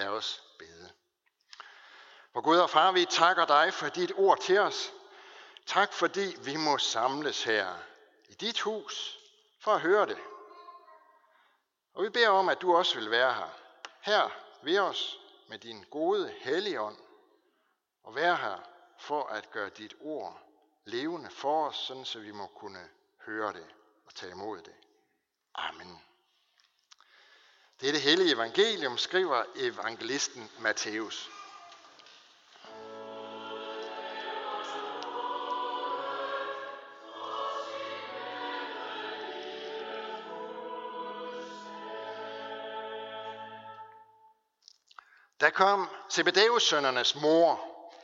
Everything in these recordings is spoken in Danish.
Lad os bede. For Gud og far, vi takker dig for dit ord til os. Tak fordi vi må samles her i dit hus for at høre det. Og vi beder om, at du også vil være her. Her ved os med din gode helligånd. Og være her for at gøre dit ord levende for os, sådan så vi må kunne høre det og tage imod det. Amen. Det er det hellige evangelium, skriver evangelisten Matthæus. Der kom Zebedeus sønnernes mor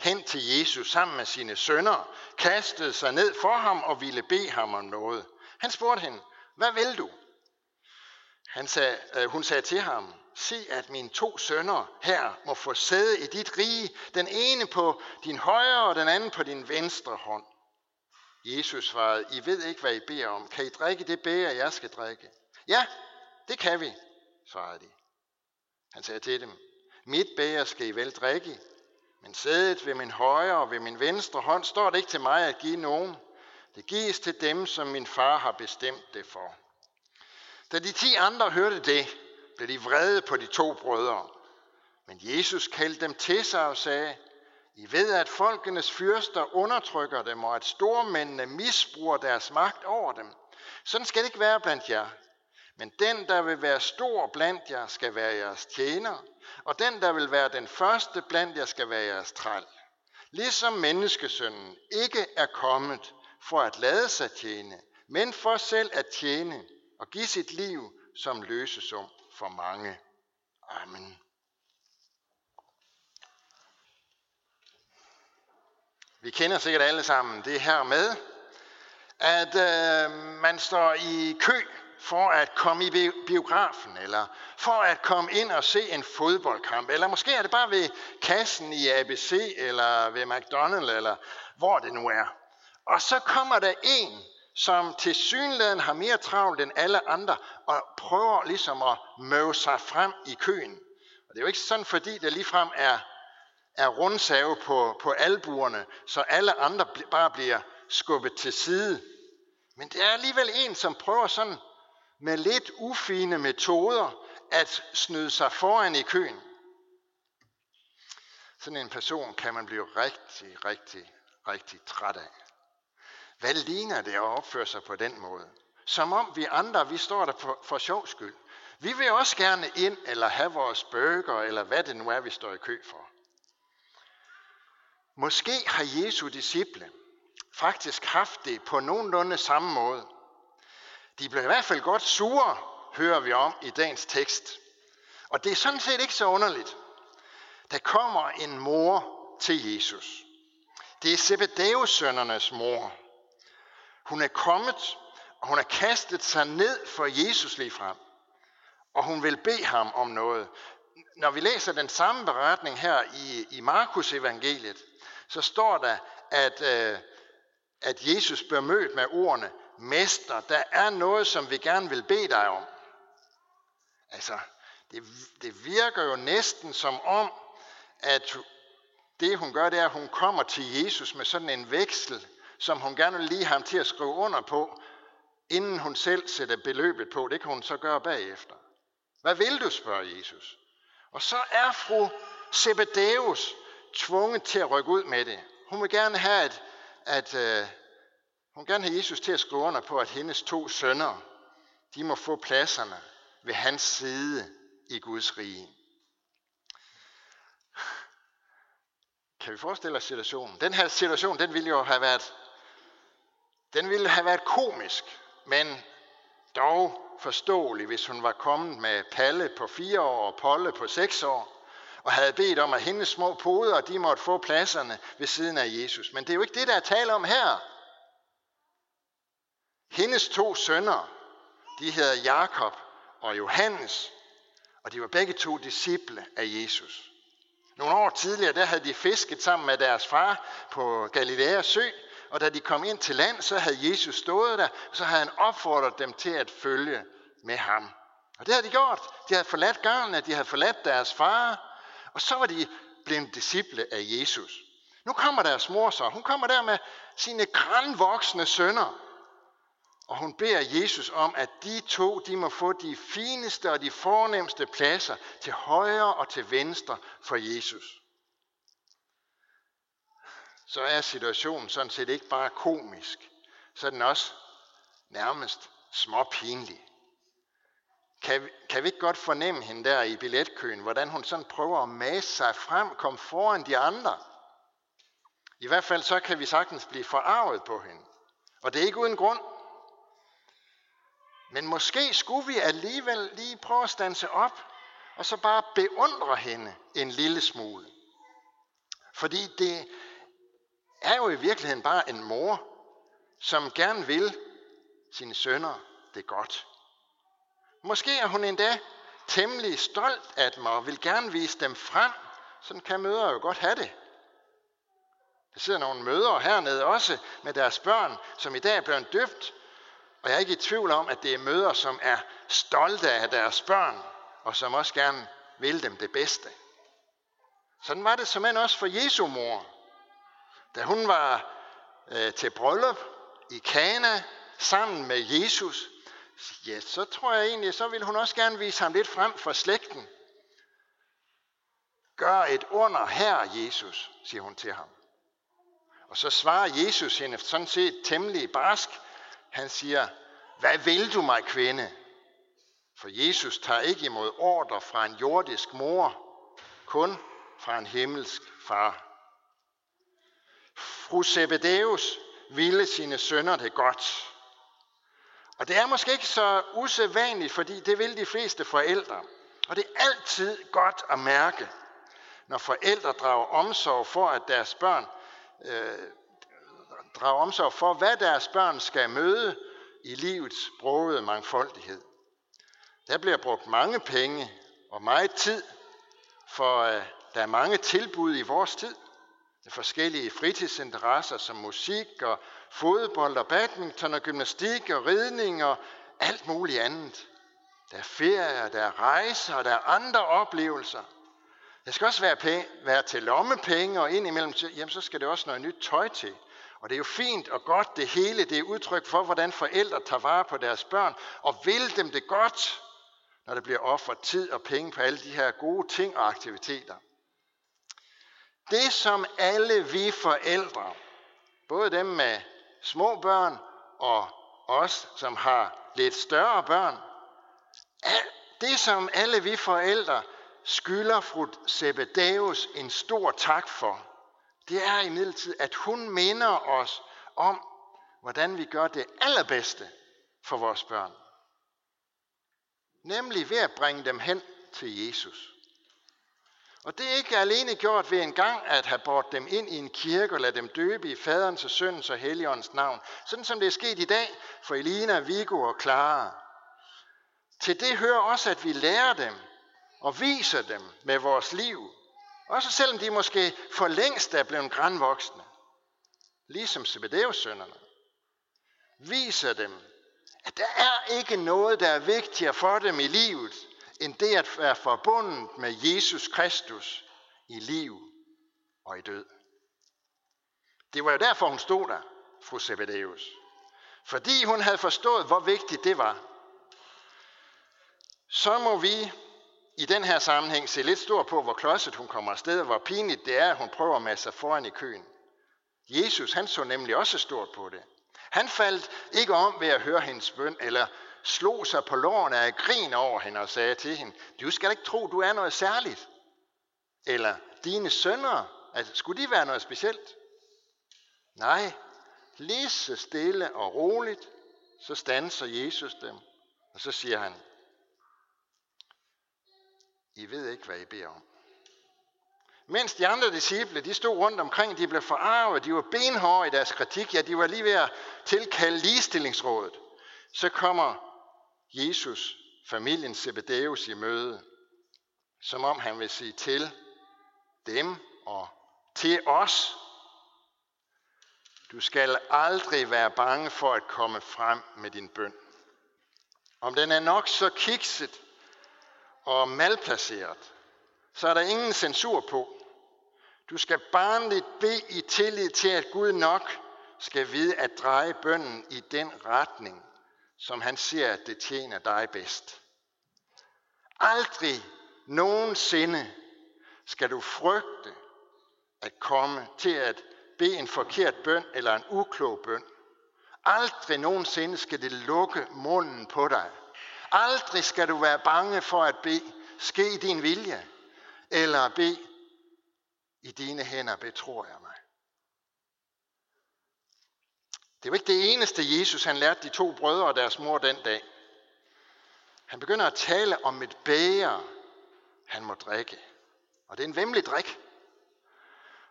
hen til Jesus sammen med sine sønner, kastede sig ned for ham og ville bede ham om noget. Han spurgte hende, hvad vil du? Han sagde, øh, hun sagde til ham, se at mine to sønner her må få sæde i dit rige, den ene på din højre og den anden på din venstre hånd. Jesus svarede, I ved ikke, hvad I beder om. Kan I drikke det bære, jeg skal drikke? Ja, det kan vi, svarede de. Han sagde til dem, mit bære skal I vel drikke, men sædet ved min højre og ved min venstre hånd står det ikke til mig at give nogen. Det gives til dem, som min far har bestemt det for. Da de ti andre hørte det, blev de vrede på de to brødre. Men Jesus kaldte dem til sig og sagde, I ved, at folkenes fyrster undertrykker dem, og at stormændene misbruger deres magt over dem. Sådan skal det ikke være blandt jer. Men den, der vil være stor blandt jer, skal være jeres tjener, og den, der vil være den første blandt jer, skal være jeres træl. Ligesom menneskesønnen ikke er kommet for at lade sig tjene, men for selv at tjene og give sit liv som løsesum for mange. Amen. Vi kender sikkert alle sammen det her med, at øh, man står i kø for at komme i biografen, eller for at komme ind og se en fodboldkamp, eller måske er det bare ved kassen i ABC, eller ved McDonald's, eller hvor det nu er. Og så kommer der en, som til synligheden har mere travlt end alle andre, og prøver ligesom at møve sig frem i køen. Og det er jo ikke sådan, fordi det ligefrem er, er rundsave på, på albuerne, så alle andre bare bliver skubbet til side. Men det er alligevel en, som prøver sådan med lidt ufine metoder at snyde sig foran i køen. Sådan en person kan man blive rigtig, rigtig, rigtig træt af. Hvad ligner det at opføre sig på den måde? Som om vi andre, vi står der for, for sjov skyld. Vi vil også gerne ind eller have vores burger, eller hvad det nu er, vi står i kø for. Måske har Jesu disciple faktisk haft det på nogenlunde samme måde. De blev i hvert fald godt sure, hører vi om i dagens tekst. Og det er sådan set ikke så underligt. Der kommer en mor til Jesus. Det er Zebedeus sønnernes mor. Hun er kommet, og hun har kastet sig ned for Jesus lige frem. Og hun vil bede ham om noget. Når vi læser den samme beretning her i, i Markus evangeliet, så står der, at, øh, at Jesus bliver mødt med ordene, Mester, der er noget, som vi gerne vil bede dig om. Altså, det, det virker jo næsten som om, at det hun gør, det er, at hun kommer til Jesus med sådan en veksel, som hun gerne vil lige have ham til at skrive under på, inden hun selv sætter beløbet på. Det kan hun så gøre bagefter. Hvad vil du, spørger Jesus. Og så er fru Zebedeus tvunget til at rykke ud med det. Hun vil gerne have, at, at uh, hun vil gerne have Jesus til at skrive under på, at hendes to sønner, de må få pladserne ved hans side i Guds rige. Kan vi forestille os situationen? Den her situation, den ville jo have været den ville have været komisk, men dog forståelig, hvis hun var kommet med Palle på fire år og Polle på seks år, og havde bedt om, at hendes små poder, de måtte få pladserne ved siden af Jesus. Men det er jo ikke det, der er tale om her. Hendes to sønner, de hedder Jakob og Johannes, og de var begge to disciple af Jesus. Nogle år tidligere, der havde de fisket sammen med deres far på Galileas sø, og da de kom ind til land, så havde Jesus stået der, og så havde han opfordret dem til at følge med ham. Og det havde de gjort. De havde forladt garnene, de havde forladt deres far, Og så var de blevet disciple af Jesus. Nu kommer deres mor så. Hun kommer der med sine grænvoksne sønner. Og hun beder Jesus om, at de to de må få de fineste og de fornemmeste pladser til højre og til venstre for Jesus. Så er situationen sådan set ikke bare komisk, så er den også nærmest småpinlig. Kan, kan vi ikke godt fornemme hende der i billetkøen, hvordan hun sådan prøver at mase sig frem, komme foran de andre? I hvert fald så kan vi sagtens blive forarvet på hende. Og det er ikke uden grund. Men måske skulle vi alligevel lige prøve at stanse op, og så bare beundre hende en lille smule. Fordi det er jo i virkeligheden bare en mor, som gerne vil sine sønner det godt. Måske er hun endda temmelig stolt af dem og vil gerne vise dem frem. Sådan kan mødre jo godt have det. Der sidder nogle mødre hernede også med deres børn, som i dag er blevet døbt. Og jeg er ikke i tvivl om, at det er mødre, som er stolte af deres børn, og som også gerne vil dem det bedste. Sådan var det som også for Jesu mor. Da hun var øh, til bryllup i Kana sammen med Jesus, ja, så tror jeg egentlig, så vil hun også gerne vise ham lidt frem for slægten. Gør et under her, Jesus, siger hun til ham. Og så svarer Jesus hende sådan set temmelig barsk. Han siger, hvad vil du mig, kvinde? For Jesus tager ikke imod ordre fra en jordisk mor, kun fra en himmelsk far. Fru Zebedeus ville sine sønner det godt. Og det er måske ikke så usædvanligt, fordi det vil de fleste forældre. Og det er altid godt at mærke, når forældre drager omsorg for, at deres børn øh, drager omsorg for, hvad deres børn skal møde i livets brogede mangfoldighed. Der bliver brugt mange penge og meget tid, for øh, der er mange tilbud i vores tid. Forskellige fritidsinteresser som musik og fodbold og badminton og gymnastik og ridning og alt muligt andet. Der er ferier, der er rejser og der er andre oplevelser. Der skal også være, penge, være til lommepenge, og indimellem, jamen, så skal det også noget nyt tøj til. Og det er jo fint og godt det hele, det er udtryk for, hvordan forældre tager vare på deres børn, og vil dem det godt, når der bliver offret tid og penge på alle de her gode ting og aktiviteter. Det som alle vi forældre, både dem med små børn og os, som har lidt større børn, det som alle vi forældre skylder fru Zebedeus en stor tak for, det er imidlertid, at hun minder os om, hvordan vi gør det allerbedste for vores børn. Nemlig ved at bringe dem hen til Jesus. Og det er ikke alene gjort ved en gang at have båret dem ind i en kirke og lade dem døbe i faderens og søndens og helligåndens navn. Sådan som det er sket i dag for Elina, Vigo og Clara. Til det hører også, at vi lærer dem og viser dem med vores liv. Også selvom de måske for længst er blevet grænvoksne. Ligesom Zebedeus-sønderne. Viser dem, at der er ikke noget, der er vigtigere for dem i livet, end det at være forbundet med Jesus Kristus i liv og i død. Det var jo derfor, hun stod der, fru Zebedeus. Fordi hun havde forstået, hvor vigtigt det var. Så må vi i den her sammenhæng se lidt stor på, hvor klodset hun kommer afsted, og hvor pinligt det er, at hun prøver at masse sig foran i køen. Jesus, han så nemlig også stort på det. Han faldt ikke om ved at høre hendes bøn, eller slog sig på lårene af grin over hende og sagde til hende, du skal ikke tro, du er noget særligt. Eller dine sønner, altså, skulle de være noget specielt? Nej, lige så stille og roligt, så standser Jesus dem, og så siger han, I ved ikke, hvad I beder om. Mens de andre disciple, de stod rundt omkring, de blev forarvet, de var benhårde i deres kritik, ja, de var lige ved at tilkalde ligestillingsrådet. Så kommer Jesus familien Zebedeus i møde, som om han vil sige til dem og til os, du skal aldrig være bange for at komme frem med din bøn. Om den er nok så kikset og malplaceret, så er der ingen censur på. Du skal barnligt bede i tillid til, at Gud nok skal vide at dreje bønden i den retning, som han ser, at det tjener dig bedst. Aldrig nogensinde skal du frygte at komme til at bede en forkert bøn eller en uklog bøn. Aldrig nogensinde skal det lukke munden på dig. Aldrig skal du være bange for at bede, ske din vilje, eller bede, i dine hænder betror jeg mig. Det var ikke det eneste, Jesus han lærte de to brødre og deres mor den dag. Han begynder at tale om et bæger, han må drikke. Og det er en vemmelig drik.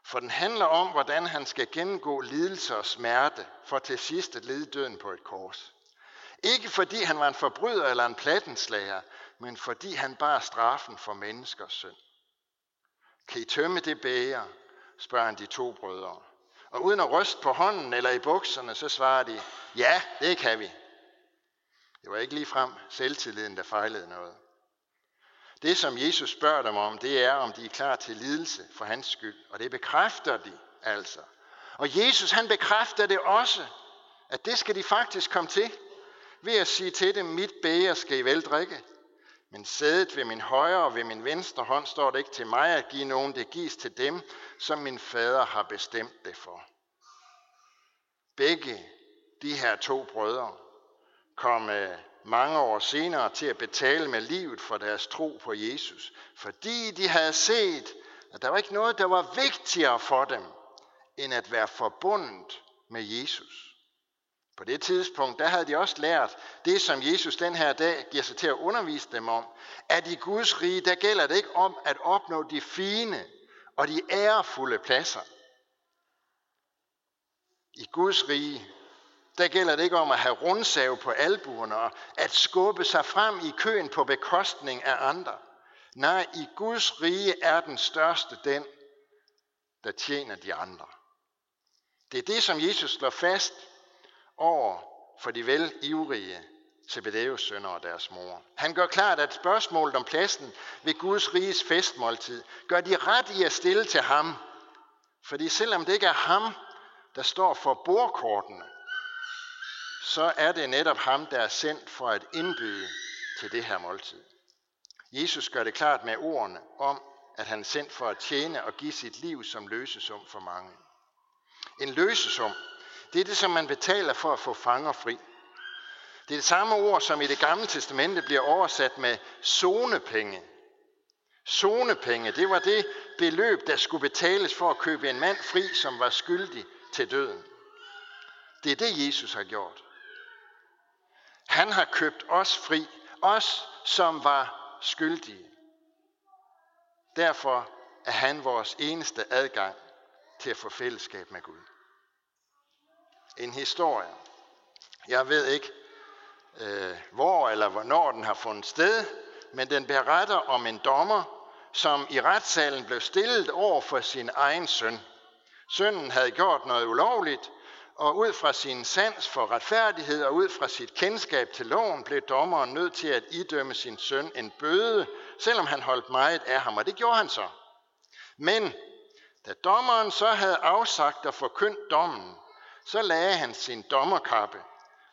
For den handler om, hvordan han skal gennemgå lidelse og smerte, for til sidst at lede døden på et kors. Ikke fordi han var en forbryder eller en plattenslager, men fordi han bar straffen for menneskers synd. Kan I tømme det bæger, spørger han de to brødre. Og uden at ryste på hånden eller i bukserne, så svarer de, ja, det kan vi. Det var ikke lige frem selvtilliden, der fejlede noget. Det, som Jesus spørger dem om, det er, om de er klar til lidelse for hans skyld. Og det bekræfter de altså. Og Jesus, han bekræfter det også, at det skal de faktisk komme til, ved at sige til dem, mit bæger skal I vel drikke. Men sædet ved min højre og ved min venstre hånd står det ikke til mig at give nogen, det gives til dem, som min fader har bestemt det for. Begge de her to brødre kom øh, mange år senere til at betale med livet for deres tro på Jesus, fordi de havde set, at der var ikke noget, der var vigtigere for dem, end at være forbundet med Jesus. På det tidspunkt, der havde de også lært det, som Jesus den her dag giver sig til at undervise dem om, at i Guds rige, der gælder det ikke om at opnå de fine og de ærefulde pladser. I Guds rige, der gælder det ikke om at have rundsave på albuerne og at skubbe sig frem i køen på bekostning af andre. Nej, i Guds rige er den største den, der tjener de andre. Det er det, som Jesus slår fast over for de vel ivrige Zebedeus sønner og deres mor. Han gør klart, at spørgsmålet om pladsen ved Guds riges festmåltid gør de ret i at stille til ham. Fordi selvom det ikke er ham, der står for bordkortene, så er det netop ham, der er sendt for at indbyde til det her måltid. Jesus gør det klart med ordene om, at han er sendt for at tjene og give sit liv som løsesum for mange. En løsesum, det er det, som man betaler for at få fanger fri. Det er det samme ord, som i det gamle testamente bliver oversat med zonepenge. Zonepenge, det var det beløb, der skulle betales for at købe en mand fri, som var skyldig til døden. Det er det, Jesus har gjort. Han har købt os fri, os som var skyldige. Derfor er han vores eneste adgang til at få fællesskab med Gud en historie. Jeg ved ikke, øh, hvor eller hvornår den har fundet sted, men den beretter om en dommer, som i retssalen blev stillet over for sin egen søn. Sønnen havde gjort noget ulovligt, og ud fra sin sans for retfærdighed og ud fra sit kendskab til loven, blev dommeren nødt til at idømme sin søn en bøde, selvom han holdt meget af ham, og det gjorde han så. Men da dommeren så havde afsagt og forkyndt dommen, så lagde han sin dommerkappe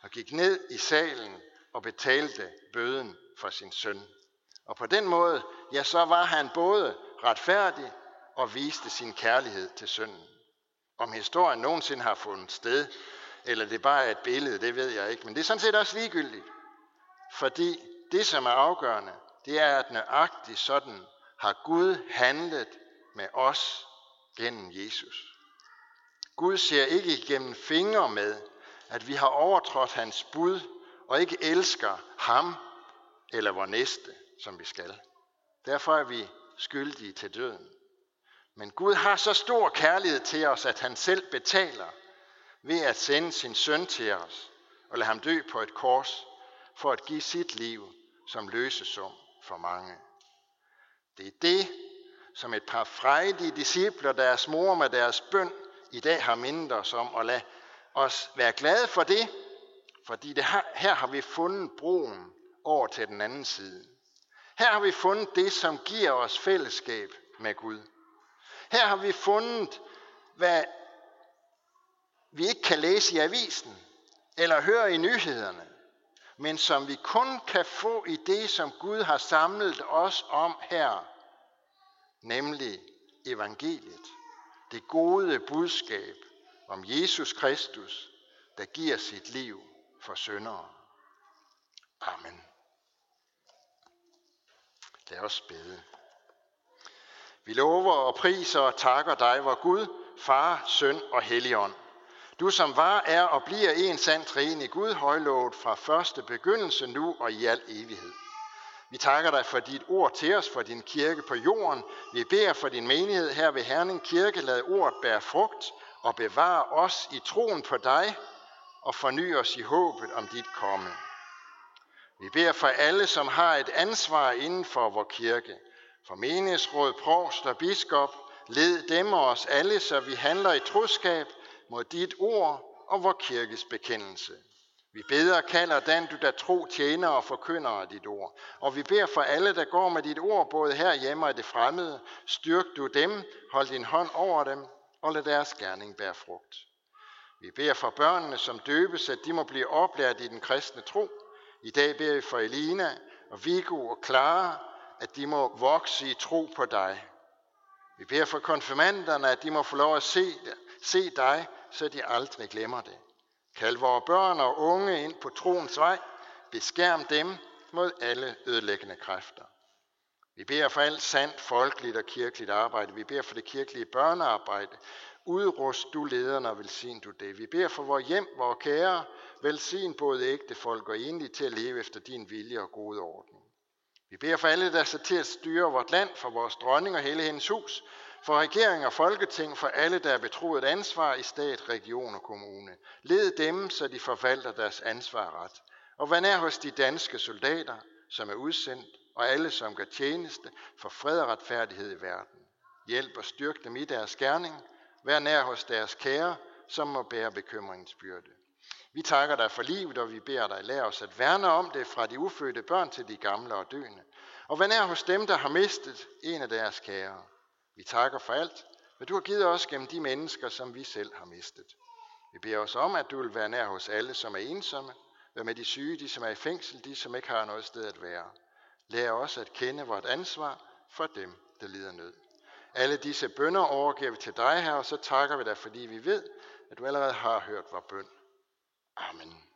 og gik ned i salen og betalte bøden for sin søn. Og på den måde, ja, så var han både retfærdig og viste sin kærlighed til sønnen. Om historien nogensinde har fundet sted, eller det bare er et billede, det ved jeg ikke. Men det er sådan set også ligegyldigt. Fordi det, som er afgørende, det er, at nøjagtigt sådan har Gud handlet med os gennem Jesus. Gud ser ikke igennem fingre med, at vi har overtrådt hans bud og ikke elsker ham eller vor næste, som vi skal. Derfor er vi skyldige til døden. Men Gud har så stor kærlighed til os, at han selv betaler ved at sende sin søn til os og lade ham dø på et kors for at give sit liv som løsesum for mange. Det er det, som et par frejdige discipler, deres mor med deres bøn, i dag har mindet os om, og lad os være glade for det, fordi det her, her har vi fundet broen over til den anden side. Her har vi fundet det, som giver os fællesskab med Gud. Her har vi fundet, hvad vi ikke kan læse i avisen eller høre i nyhederne, men som vi kun kan få i det, som Gud har samlet os om her, nemlig evangeliet. Det gode budskab om Jesus Kristus, der giver sit liv for syndere. Amen. Lad os bede. Vi lover og priser og takker dig, vor Gud, Far, Søn og Helligånd. Du som var, er og bliver en sand i Gud, højlovet fra første begyndelse nu og i al evighed. Vi takker dig for dit ord til os, for din kirke på jorden. Vi beder for din menighed her ved Herning Kirke. Lad ordet bære frugt og bevare os i troen på dig og forny os i håbet om dit komme. Vi beder for alle, som har et ansvar inden for vores kirke, for menighedsråd, provst og biskop, led dem og os alle, så vi handler i troskab mod dit ord og vor kirkes bekendelse. Vi beder og kalder den, du der tro tjener og forkynder af dit ord. Og vi beder for alle, der går med dit ord, både her hjemme og det fremmede. Styrk du dem, hold din hånd over dem, og lad deres gerning bære frugt. Vi beder for børnene, som døbes, at de må blive oplært i den kristne tro. I dag beder vi for Elina og Viggo og Clara, at de må vokse i tro på dig. Vi beder for konfirmanderne, at de må få lov at se, se dig, så de aldrig glemmer det. Kald vores børn og unge ind på troens vej. Beskærm dem mod alle ødelæggende kræfter. Vi beder for alt sandt, folkeligt og kirkeligt arbejde. Vi beder for det kirkelige børnearbejde. Udrust du lederne og velsign du det. Vi beder for vores hjem, vores kære. Velsign både ægte folk og enlige til at leve efter din vilje og gode orden. Vi beder for alle, der er til at styre vort land, for vores dronning og hele hendes hus, for regering og folketing, for alle, der er betroet ansvar i stat, region og kommune. Led dem, så de forvalter deres ansvar ret. Og vær nær hos de danske soldater, som er udsendt, og alle, som gør tjeneste for fred og retfærdighed i verden. Hjælp og styrk dem i deres gerning. Vær nær hos deres kære, som må bære bekymringens byrde. Vi takker dig for livet, og vi beder dig, lære os at værne om det fra de ufødte børn til de gamle og døende. Og vær nær hos dem, der har mistet en af deres kære. Vi takker for alt, hvad du har givet os gennem de mennesker, som vi selv har mistet. Vi beder os om, at du vil være nær hos alle, som er ensomme, Vær med de syge, de som er i fængsel, de som ikke har noget sted at være. Lær os at kende vort ansvar for dem, der lider nød. Alle disse bønder overgiver vi til dig her, og så takker vi dig, fordi vi ved, at du allerede har hørt vores bøn. Amen.